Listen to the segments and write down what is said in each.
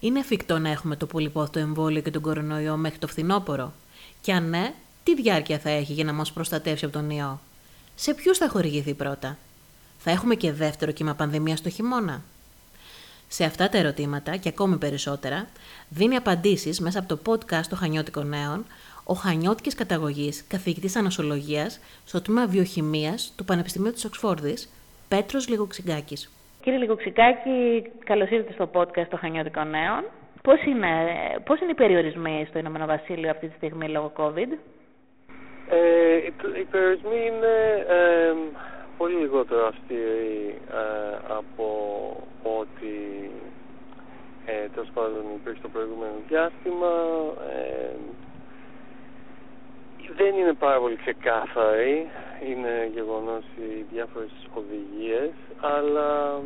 Είναι εφικτό να έχουμε το πολυπόθητο εμβόλιο και τον κορονοϊό μέχρι το φθινόπωρο; Και αν ναι, τι διάρκεια θα έχει για να μας προστατεύσει από τον ιό; Σε ποιους θα χορηγηθεί πρώτα; Θα έχουμε και δεύτερο κύμα πανδημίας στο χειμώνα; Σε αυτά τα ερωτήματα και ακόμη περισσότερα, δίνει απαντήσεις μέσα από το podcast των Χανιώτικων Νέων ο Χανιώτικης καταγωγής καθηγητής ανοσολογίας στο τμήμα βιοχημίας του Πανεπιστημίου της Οξφόρδης, Πέτρος Λιγοξυγκάκης. Κύριε Λιγοξυγκάκη, καλώς ήρθατε στο podcast των Χανιώτικων Νέων. Πώς είναι, πώς είναι οι περιορισμοί στο Ηνωμένο Βασίλειο αυτή τη στιγμή λόγω COVID? Ε, οι, οι περιορισμοί είναι ε, πολύ λιγότερο αυστηροί ε, από ό,τι ε, τέλος πάντων υπήρξε το προηγούμενο διάστημα. Ε, δεν είναι πάρα πολύ ξεκάθαροι. Είναι γεγονός οι διάφορες οδηγίες, αλλά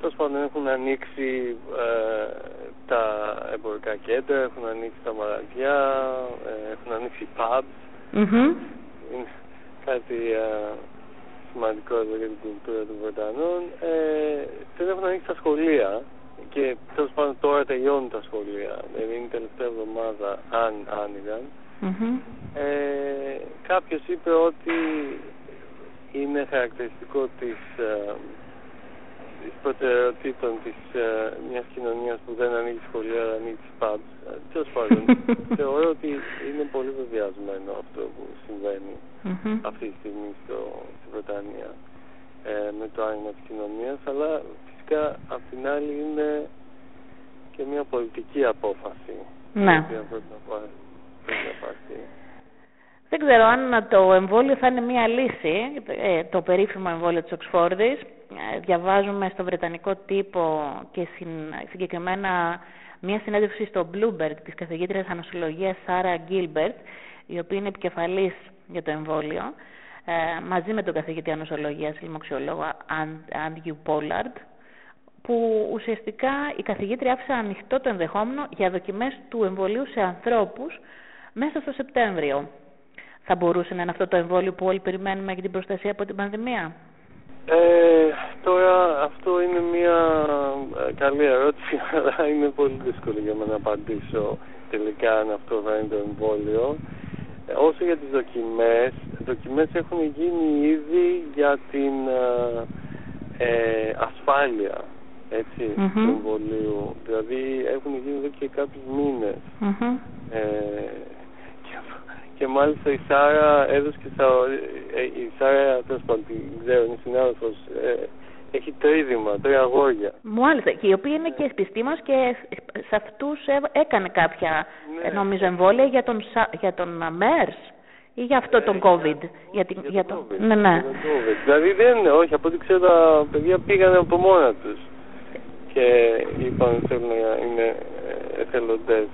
τέλος πάντων έχουν ανοίξει ε, τα εμπορικά κέντρα, έχουν ανοίξει τα μαγαζιά, ε, έχουν ανοίξει pubs. Mm-hmm. Είναι κάτι ε, σημαντικό εδώ για την κουλτούρα των Βρετανών. Ε, δεν έχουν ανοίξει τα σχολεία και τέλος πάντων τώρα τελειώνουν τα σχολεία. Δηλαδή είναι η τελευταία εβδομάδα αν άνοιγαν. Mm-hmm. Ε, κάποιος είπε ότι είναι χαρακτηριστικό της, ε, της προτεραιοτήτων της ε, μιας κοινωνίας που δεν ανοίγει σχολεία αλλά ανοίγει τις pubs. Ε, τέλος πάντων, θεωρώ ότι είναι πολύ βεβαιασμένο αυτό που συμβαίνει Mm-hmm. αυτή τη στιγμή στο, στην Βρετανία ε, με το άνοιγμα της κοινωνίας αλλά φυσικά απ' την άλλη είναι και μια πολιτική απόφαση Ναι. η οποία πρέπει να πάρει. πρέπει να πάρθει. Δεν ξέρω αν το εμβόλιο θα είναι μία λύση, ε, το περίφημο εμβόλιο της Οξφόρδης. Ε, Διαβάζουμε στο Βρετανικό τύπο και συν- συγκεκριμένα μία συνέντευξη στο Bloomberg της καθηγήτριας ανοσολογίας Σάρα Γκίλμπερτ, η οποία είναι επικεφαλής για το εμβόλιο, ε, μαζί με τον καθηγητή ανοσολογίας, λοιμοξιολόγο Άντιου Πόλαρντ, που ουσιαστικά η καθηγήτρια άφησε ανοιχτό το ενδεχόμενο για δοκιμές του εμβολίου σε ανθρώπους μέσα στο Σεπτέμβριο. Θα μπορούσε να είναι αυτό το εμβόλιο που όλοι περιμένουμε για την προστασία από την πανδημία; Ε, τώρα αυτό είναι μια ε, καλή ερώτηση αλλά είναι πολύ δύσκολο για μένα να απαντήσω τελικά αν αυτό θα είναι το εμβόλιο. Ε, όσο για τις δοκιμές, δοκιμές έχουν γίνει ήδη για την ε, ε, ασφάλεια έτσι, Μμμ. του εμβολίου. Δηλαδή έχουν γίνει εδώ και κάποιους μήνες. Ε, και, και μάλιστα η Σάρα έδωσε και στα, ε, η Σάρα, τέλος πάντων, την ξέρω, είναι συνάδελφος, ε, έχει τρίδημα, τρία αγόρια. Μάλιστα, και η οποία είναι και επιστήμος και σε αυτούς έ- έκανε κάποια, Ναι. ε, νομίζω, εμβόλια για τον, Σα- για τον α, MERS ή για αυτό τον COVID. Για, την, για το, το COVID. ναι, ναι. Για το COVID. Δηλαδή δεν είναι, όχι, από ό,τι ξέρω τα παιδιά πήγανε από μόνα τους και είπαν ότι θέλουν να είναι ε, εθελοντές.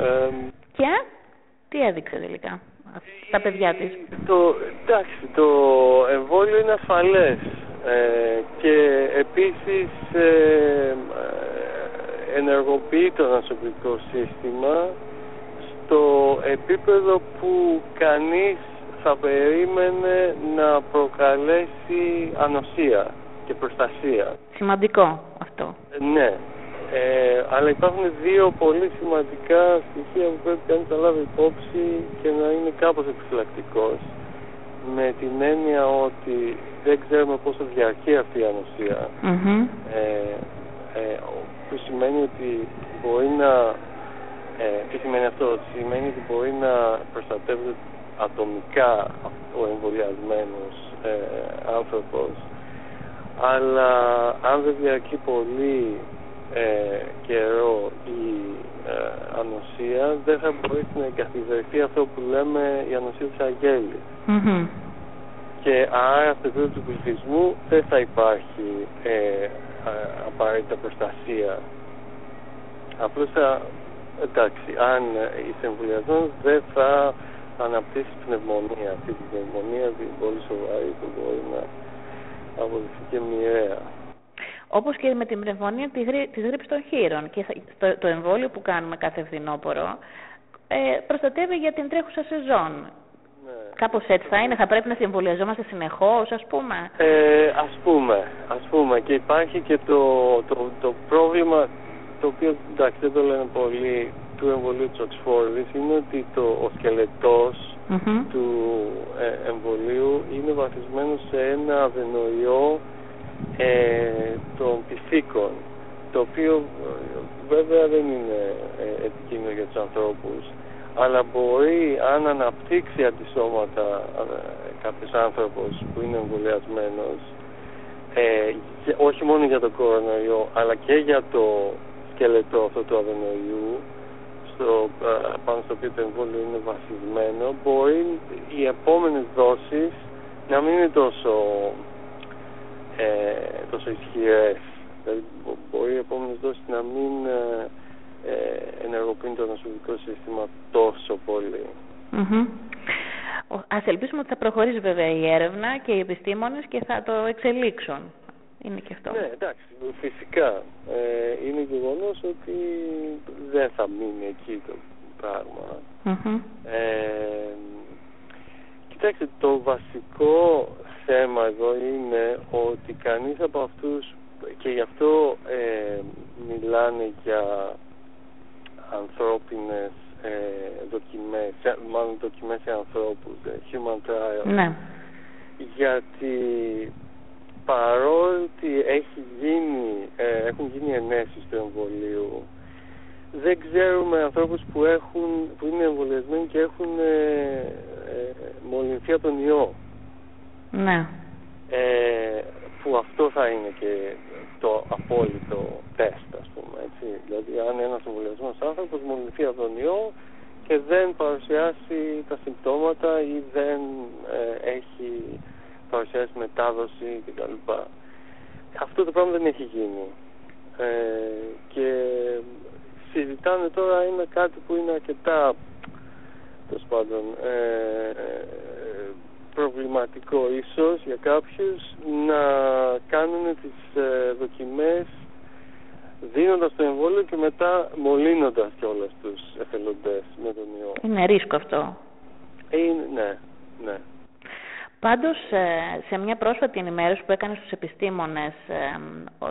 Ε, Και τι έδειξε τελικά στα παιδιά της; Το, εντάξει, το εμβόλιο είναι ασφαλές ε, και επίσης ε, ε, ενεργοποιεί το νοσοποιητικό σύστημα στο επίπεδο που κανείς θα περίμενε να προκαλέσει ανοσία και προστασία. Σημαντικό αυτό. Ε, Ναι. Ε, αλλά υπάρχουν δύο πολύ σημαντικά στοιχεία που πρέπει κανείς να λάβει υπόψη και να είναι κάπως επιφυλακτικός με την έννοια ότι δεν ξέρουμε πόσο διαρκεί αυτή η ανοσία Μμμ. ε, ε, που σημαίνει ότι μπορεί να ε, τι σημαίνει αυτό, ότι σημαίνει ότι μπορεί να προστατεύεται ατομικά ο εμβολιασμένος ε, άνθρωπος αλλά αν δεν διαρκεί πολύ ε, καιρό η ε, ανοσία δεν θα μπορέσει να εγκαθιδρυθεί αυτό που λέμε η ανοσία της αγέλης Μμμ. και άρα στο επίπεδο του πληθυσμού δεν θα υπάρχει ε, α- απαραίτητα προστασία. Απλώς θα, εντάξει, αν είσαι εμβολιασμένος δεν θα αναπτύσσει πνευμονία, αυτή την πνευμονία την πολύ σοβαρή που μπορεί να αποδειχθεί και μοιραία. Όπως και με την πνευμονία της, γρή- της γρήπης των χείρων. Και θα- το, το εμβόλιο που κάνουμε κάθε φθινόπωρο ε, προστατεύει για την τρέχουσα σεζόν. Ναι. Κάπως έτσι θα είναι, θα πρέπει να εμβολιαζόμαστε συνεχώς, ας πούμε. Ε, ας πούμε, ας πούμε και υπάρχει και το, το, το πρόβλημα το οποίο εντάξει δεν το λένε πολύ του εμβολίου της Οξφόρδης είναι ότι το, ο σκελετος του ε, εμβολίου είναι βασισμένο σε ένα αδενοϊό ε, των πυθίκων το οποίο βέβαια δεν είναι ε, επικίνδυνο για τους ανθρώπους αλλά μπορεί αν αναπτύξει αντισώματα ε, κάποιος άνθρωπος που είναι εμβολιασμένος ε, όχι μόνο για τον κορονοϊό αλλά και για το σκελετό αυτό του αδενοϊού στο, ε, πάνω στο οποίο το εμβόλιο είναι βασισμένο μπορεί οι επόμενες δόσεις να μην είναι τόσο, ε, τόσο ισχυρές δηλαδή μπορεί οι επόμενες δόσεις να μην ε, ε, ενεργοποιούν το νοσοποιητικό σύστημα τόσο πολύ. Mm-hmm. Ας ελπίσουμε ότι θα προχωρήσει βέβαια η έρευνα και οι επιστήμονες και θα το εξελίξουν. Είναι και αυτό. Ναι, εντάξει, φυσικά. Ε, είναι γεγονός ότι δεν θα μείνει εκεί το πράγμα. Ε, κοιτάξτε, το βασικό θέμα εδώ είναι ότι κανείς από αυτούς και γι' αυτό ε, μιλάνε για ανθρώπινες ε, δοκιμές, μάλλον δοκιμές σε ανθρώπους, ε, human trial. Ναι. Γιατί παρότι έχει γίνει, ε, έχουν γίνει ενέσεις του εμβολίου, δεν ξέρουμε ανθρώπους που, έχουν, που είναι εμβολιασμένοι και έχουν ε, ε, μολυνθεί από τον ιό. Ναι. Ε, που αυτό θα είναι και το απόλυτο τεστ, ας πούμε, έτσι. Δηλαδή, αν ένας εμβολιασμένος άνθρωπος μολυνθεί από τον ιό και δεν παρουσιάσει τα συμπτώματα ή δεν ε, έχει παρουσιάσει μετάδοση κτλ. Αυτό το πράγμα δεν έχει γίνει. Ε, και συζητάνε τώρα είναι κάτι που είναι αρκετά τέλος πάντων ε, προβληματικό ίσως για κάποιους να κάνουν τις ε, δοκιμές δίνοντας το εμβόλιο και μετά μολύνοντας κιόλας τους εθελοντές με τον ιό. Είναι ρίσκο αυτό. Είναι, ναι, ναι. Πάντως ε, σε μια πρόσφατη ενημέρωση που έκανε στους επιστήμονες ε,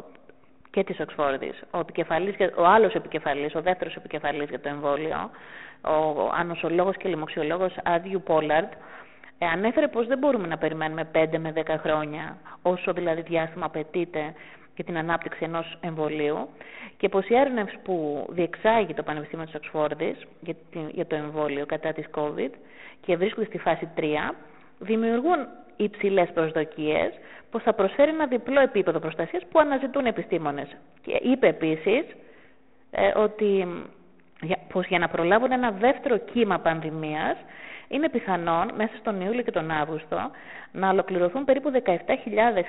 και της Οξφόρδης, ο, επικεφαλής, ο άλλος επικεφαλής, ο δεύτερος επικεφαλής για το εμβόλιο, ο ανοσολόγος και λοιμοξιολόγος Άντιου Πόλαρντ, ε, ανέφερε πως δεν μπορούμε να περιμένουμε 5 με 10 χρόνια, όσο δηλαδή διάστημα απαιτείται για την ανάπτυξη ενός εμβολίου και πως οι έρευνες που διεξάγει το Πανεπιστήμιο της Οξφόρδης για, για το εμβόλιο κατά της COVID και βρίσκονται στη φάση 3 δημιουργούν υψηλές προσδοκίες πως θα προσφέρει ένα διπλό επίπεδο προστασίας που αναζητούν οι επιστήμονες. Και είπε επίσης ε, ότι πως για να προλάβουν ένα δεύτερο κύμα πανδημίας είναι πιθανόν μέσα στον Ιούλιο και τον Αύγουστο να ολοκληρωθούν περίπου 17.000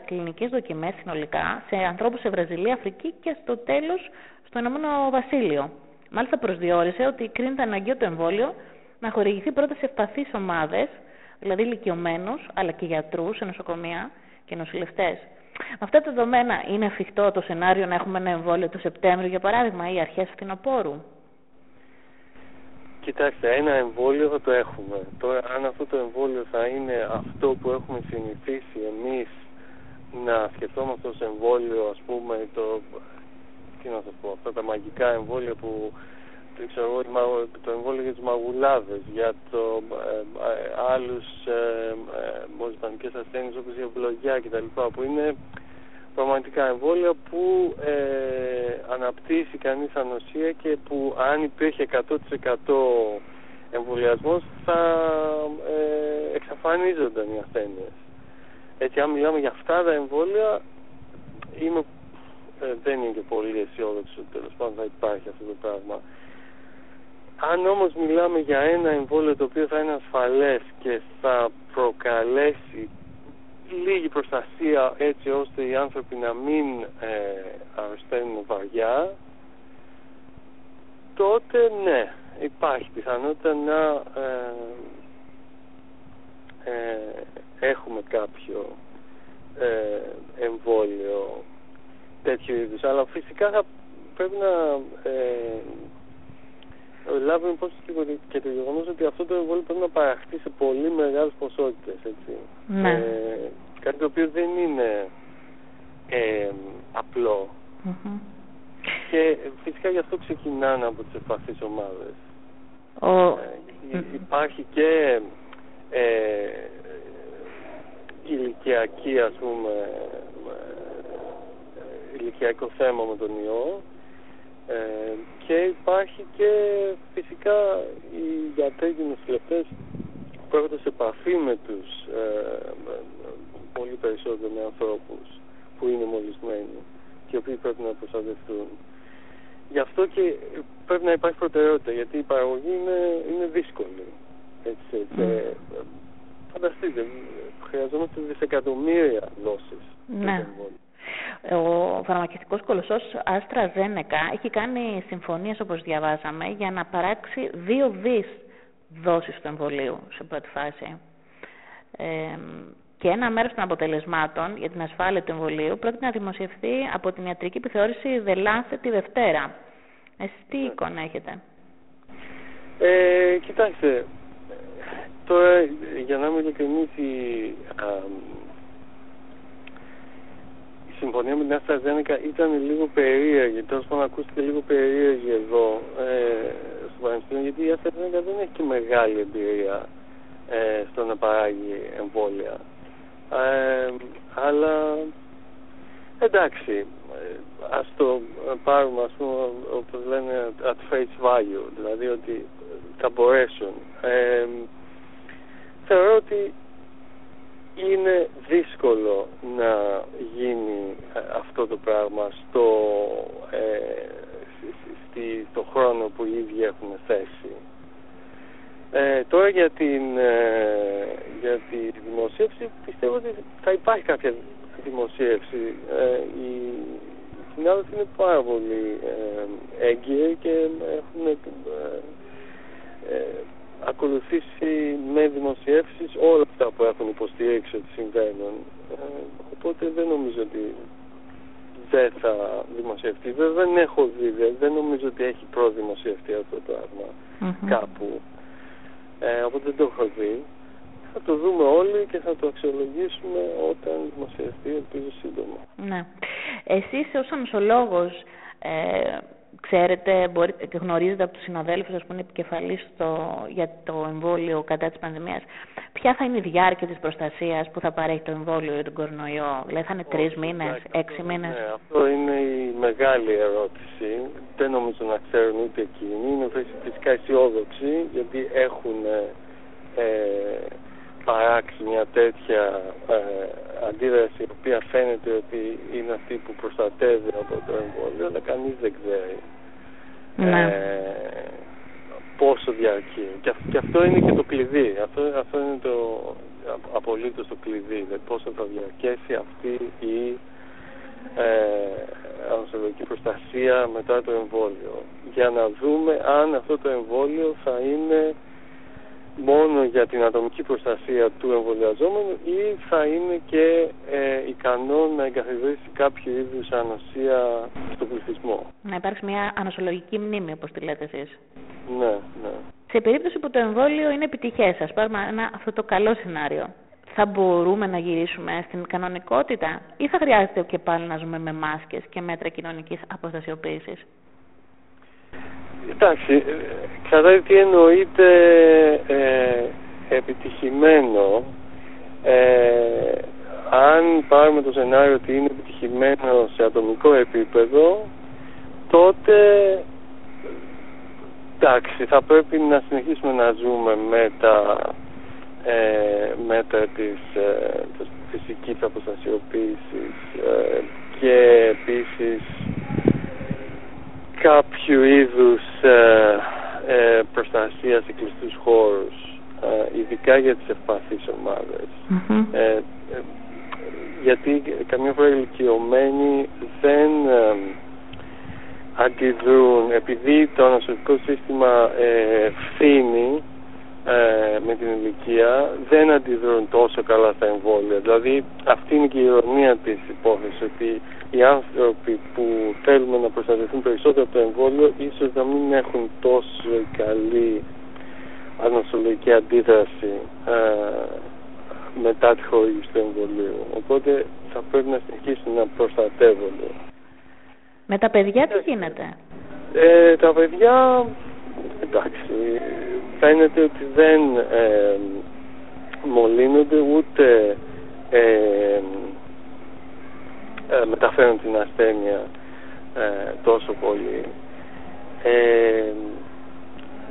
κλινικές δοκιμές συνολικά σε ανθρώπους σε Βραζιλία, Αφρική και στο τέλος στο Ηνωμένο Βασίλειο. Μάλιστα προσδιορίσε ότι κρίνεται αναγκαίο το εμβόλιο να χορηγηθεί πρώτα σε ευπαθείς ομάδες δηλαδή ηλικιωμένους, αλλά και γιατρούς σε νοσοκομεία και νοσηλευτές. Με αυτά τα δεδομένα, είναι εφικτό το σενάριο να έχουμε ένα εμβόλιο το Σεπτέμβριο, για παράδειγμα, ή αρχές φθινοπόρου; Κοιτάξτε, ένα εμβόλιο θα το έχουμε. Τώρα, αν αυτό το εμβόλιο θα είναι αυτό που έχουμε συνηθίσει εμείς να σκεφτόμαστε ως εμβόλιο, ας πούμε, το, τι να σας πω, αυτά τα μαγικά εμβόλια που ξέρω το εμβόλιο για τους μαγουλάδες, για το, ε, ε, άλλους ε, ε, ασθένειες όπως η ευλογιά κτλ. που είναι πραγματικά εμβόλια που ε, αναπτύσσει κανείς ανοσία και που αν υπήρχε 100% εμβολιασμός θα ε, εξαφανίζονταν οι ασθένειες. Έτσι αν μιλάμε για αυτά τα εμβόλια είμαι, ε, δεν είναι και πολύ αισιόδοξο ότι τέλος πάντων θα υπάρχει αυτό το πράγμα. Αν όμως μιλάμε για ένα εμβόλιο το οποίο θα είναι ασφαλές και θα προκαλέσει λίγη προστασία έτσι ώστε οι άνθρωποι να μην ε, αρρωσταίνουν βαριά τότε ναι υπάρχει πιθανότητα να ε, ε, έχουμε κάποιο ε, εμβόλιο τέτοιου είδους. Αλλά φυσικά θα πρέπει να ε, λάβουμε υπόψη και το γεγονός ότι αυτό το εμβόλιο πρέπει να παραχθεί σε πολύ μεγάλες ποσότητες. Ναι. Ε, κάτι το οποίο δεν είναι ε, απλό. και φυσικά γι' αυτό ξεκινάνε από τις ευπαθείς ομάδες. Ε, υπάρχει και ε, ηλικιακή ας πούμε ε, ηλικιακό θέμα με τον ιό ε, και υπάρχει και φυσικά οι γιατροί και οι νοσηλευτές που έρχονται σε επαφή με τους ε, πολύ περισσότερο με ανθρώπους που είναι μολυσμένοι και οι οποίοι πρέπει να προστατευτούν. Γι' αυτό και πρέπει να υπάρχει προτεραιότητα γιατί η παραγωγή είναι, είναι δύσκολη. Έτσι, mm. φανταστείτε, χρειαζόμαστε δισεκατομμύρια δόσεις. Ναι. Ο φαρμακευτικός κολοσσός Άστρα Ζένεκα έχει κάνει συμφωνίες όπως διαβάσαμε για να παράξει δύο δις δόσεις του εμβολίου σε πρώτη φάση. Ε, και ένα μέρος των αποτελεσμάτων για την ασφάλεια του εμβολίου πρόκειται να δημοσιευθεί από την ιατρική επιθεώρηση The Lancet τη Δευτέρα. Εσείς τι εικόνα έχετε; Ε, κοιτάξτε, τώρα για να είμαι ειλικρινής η, η συμφωνία με την Αστραζένικα ήταν λίγο περίεργη, τόσο πάντων ακούστηκε λίγο περίεργη εδώ ε, στο Πανεπιστήμιο γιατί η Αστραζένικα δεν έχει και μεγάλη εμπειρία ε, στο να παράγει εμβόλια. Ε, αλλά εντάξει, ε, ας το πάρουμε ας πούμε όπως λένε at face value, δηλαδή ότι θα μπορέσουν. Ε, θεωρώ ότι είναι δύσκολο να γίνει αυτό το πράγμα στο, ε, στη, στο χρόνο που οι ίδιοι έχουν θέσει. Ε, τώρα για την, ε, για τη δημοσίευση πιστεύω ότι θα υπάρχει κάποια δημοσίευση. Ε, οι συνάδελφοι είναι πάρα πολύ ε, έγκυροι και έχουν ε, ε, ακολουθήσει με δημοσιεύσεις όλα αυτά που έχουν υποστηρίξει ότι συμβαίνουν. Ε, οπότε δεν νομίζω ότι δεν θα δημοσιευτεί. Βέβαια δεν έχω δει, δεν νομίζω ότι έχει προδημοσιευτεί αυτό το πραγμα κάπου. Ε, οπότε δεν το έχω δει. Θα το δούμε όλοι και θα το αξιολογήσουμε όταν δημοσιευτεί, ελπίζω σύντομα. Ναι. Εσείς ως αμεσολόγος ε, ξέρετε μπορείτε, και γνωρίζετε από τους συναδέλφους ας πούμε επικεφαλής για το εμβόλιο κατά της πανδημίας ποια θα είναι η διάρκεια της προστασίας που θα παρέχει το εμβόλιο για τον κορονοϊό; Δηλαδή θα είναι τρεις μήνες, έξι μήνες; ναι, αυτό είναι η μεγάλη ερώτηση. Δεν νομίζω να ξέρουν ούτε εκείνοι. Είναι φυσικά αισιόδοξοι γιατί έχουν ε, παράξει μια τέτοια ε, αντίδραση η οποία φαίνεται ότι είναι αυτή που προστατεύει από το εμβόλιο αλλά κανείς δεν ξέρει ναι. ε, πόσο διαρκεί. Και, και, αυτό είναι και το κλειδί. Αυτό, αυτό είναι το απολύτως το κλειδί δηλαδή πόσο θα διαρκέσει αυτή η ε, προστασία μετά το εμβόλιο. Για να δούμε αν αυτό το εμβόλιο θα είναι μόνο για την ατομική προστασία του εμβολιαζόμενου ή θα είναι και ε, ικανό να εγκαθιδρύσει κάποιο είδους ανοσία στον πληθυσμό; Να υπάρξει μια ανοσολογική μνήμη, όπως τη λέτε εσείς. Ναι, ναι. Σε περίπτωση που το εμβόλιο είναι επιτυχές, ας πάρουμε ένα, αυτό το καλό σενάριο, θα μπορούμε να γυρίσουμε στην κανονικότητα ή θα χρειάζεται και πάλι να ζούμε με μάσκες και μέτρα κοινωνικής αποστασιοποίησης; Εντάξει, ξέρετε τι εννοείται ε, επιτυχημένο. Ε, αν πάρουμε το σενάριο ότι είναι επιτυχημένο σε ατομικό επίπεδο, τότε εντάξει, θα πρέπει να συνεχίσουμε να ζούμε με τα ε, μέτρα της, ε, της φυσικής αποστασιοποίησης ε, και επίσης κάποιου είδους ε, ε, προστασίας σε κλειστούς χώρους ε, ειδικά για τις ευπαθείς ε, ε, γιατί καμιά φορά οι ηλικιωμένοι δεν αντιδρούν. Επειδή το ανασωπικό σύστημα φθήνει με την ηλικία δεν αντιδρούν τόσο καλά στα εμβόλια δηλαδή αυτή είναι και η ηρωνία της υπόθεσης ότι οι άνθρωποι που θέλουμε να προστατευτούν περισσότερο από το εμβόλιο ίσως να μην έχουν τόσο καλή ανοσολογική αντίδραση ε, μετά τη χορήγηση του εμβολίου. Οπότε θα πρέπει να συνεχίσουν να προστατεύονται. Με τα παιδιά τι γίνεται; Ε, τα παιδιά, εντάξει, φαίνεται ότι δεν ε, μολύνονται ούτε ε, μεταφέρουν την ασθένεια τόσο πολύ.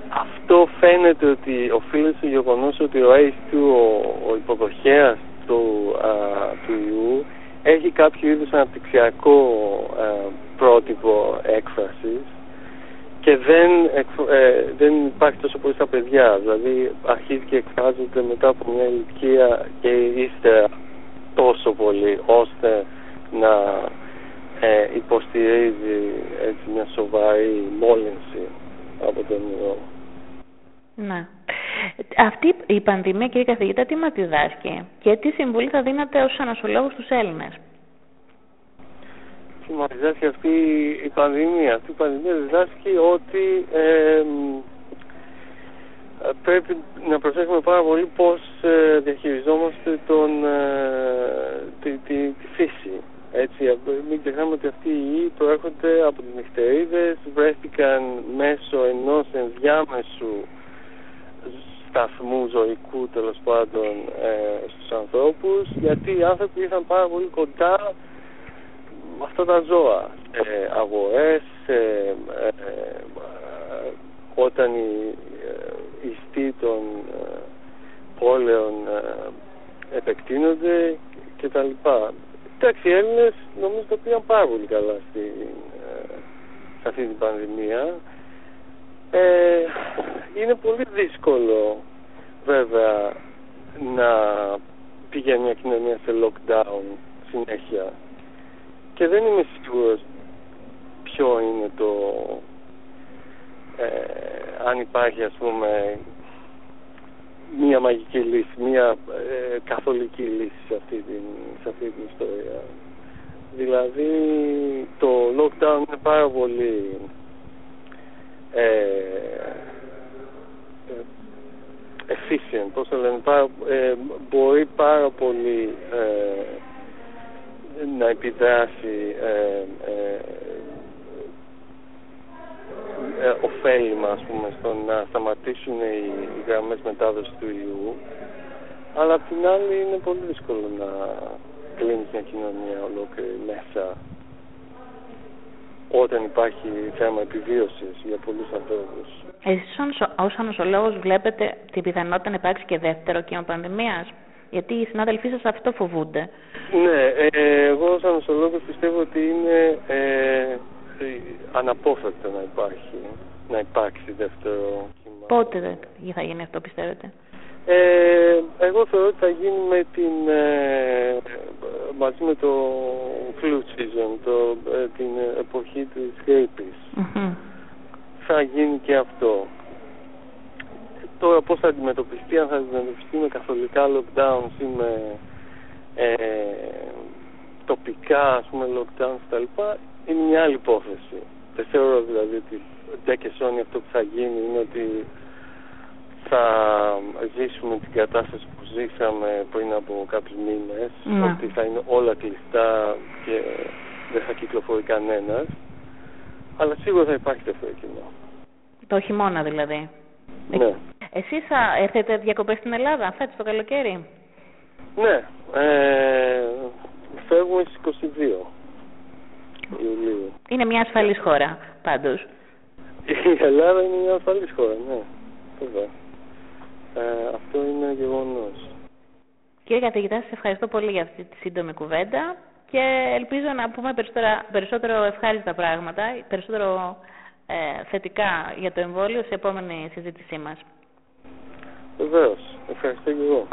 αυτό φαίνεται ότι οφείλεται στο γεγονός ότι ο ACE2, ο, ο υποδοχέας του, του ιού, έχει κάποιο είδους αναπτυξιακό πρότυπο έκφρασης και δεν, ε, δεν υπάρχει τόσο πολύ στα παιδιά. Δηλαδή αρχίζει και εκφράζεται μετά από μια ηλικία και ύστερα τόσο πολύ ώστε να ε, υποστηρίζει έτσι, μια σοβαρή μόλυνση από τον ιό. Ναι. Αυτή η πανδημία, κύριε καθηγητά, τι μας διδάσκει; Και τι συμβουλή θα δίνατε ως ανασολόγους στους Έλληνες; Διδάσκει αυτή η πανδημία. Αυτή η πανδημία διδάσκει ότι ε, πρέπει να προσέχουμε πάρα πολύ πώς ε, διαχειριζόμαστε τον, ε, τη, τη, τη, φύση. Έτσι, μην ξεχνάμε ότι αυτοί οι ιοί προέρχονται από τις νυχτερίδες, βρέθηκαν μέσω ενός ενδιάμεσου σταθμού ζωικού τέλος πάντων ε, στους ανθρώπους γιατί οι άνθρωποι ήρθαν πάρα πολύ κοντά με αυτά τα ζώα. Ε, αγορές, ε, ε, όταν οι ε, ιστοί των ε, πόλεων επεκτείνονται κτλ. Εντάξει, οι Έλληνες νομίζω το πήγαν πάρα πολύ καλά στη, σε αυτή την πανδημία. είναι πολύ δύσκολο βέβαια να πηγαίνει μια κοινωνία σε lockdown συνέχεια και δεν είμαι σίγουρος ποιο είναι το ε, αν υπάρχει ας πούμε μία μαγική λύση, μία ε, καθολική λύση σε αυτή, την, σε αυτή την ιστορία. Δηλαδή το lockdown είναι πάρα πολύ ε, ε efficient, πώς το λένε, ε, μπορεί πάρα πολύ ε, να επιδράσει ε, ε, ε, ωφέλιμα ας πούμε στο να σταματήσουν οι, οι γραμμές μετάδοσης του ιού αλλά απ' την άλλη είναι πολύ δύσκολο να κλείνεις μια κοινωνία ολόκληρη μέσα όταν υπάρχει θέμα επιβίωσης για πολλούς ανθρώπους. Εσείς ως ανοσολόγος βλέπετε την πιθανότητα να υπάρξει και δεύτερο κύμα πανδημίας; Γιατί οι συνάδελφοί σας αυτό φοβούνται. Ναι, ε, εγώ ως ανοσολόγος πιστεύω ότι είναι ε, αναπόφευκτο να υπάρχει, να υπάρξει δεύτερο κύμα. Πότε θα γίνει αυτό πιστεύετε; Ε, εγώ θεωρώ ότι θα γίνει με την, ε, μαζί με το flu season, το, ε, την εποχή της γρήπης. Θα γίνει και αυτό. Τώρα πώς θα αντιμετωπιστεί, αν θα αντιμετωπιστεί με καθολικά lockdowns ή με ε, τοπικά ας πούμε lockdowns κτλ. είναι μια άλλη υπόθεση. Δεν θεωρώ δηλαδή ότι ντε και σόνι αυτό που θα γίνει είναι ότι θα ζήσουμε την κατάσταση που ζήσαμε πριν από κάποιους μήνες ναι. ότι θα είναι όλα κλειστά και δεν θα κυκλοφορεί κανένας αλλά σίγουρα θα υπάρχει δεύτερο κοινό. Το χειμώνα δηλαδή. Ναι. Εσείς θα έρθετε διακοπές στην Ελλάδα φέτος το καλοκαίρι; Ναι. Ε, φεύγουμε στις 22 Ιουλίου. Είναι μια ασφαλής χώρα πάντως. Η Ελλάδα είναι μια ασφαλής χώρα, ναι. Βέβαια. Ε, αυτό είναι γεγονός. Κύριε καθηγητά, σας ευχαριστώ πολύ για αυτή τη σύντομη κουβέντα και ελπίζω να πούμε περισσότερο ευχάριστα πράγματα, περισσότερο ε, θετικά για το εμβόλιο σε επόμενη συζήτησή μας. Βεβαίω. Ευχαριστώ και εγώ.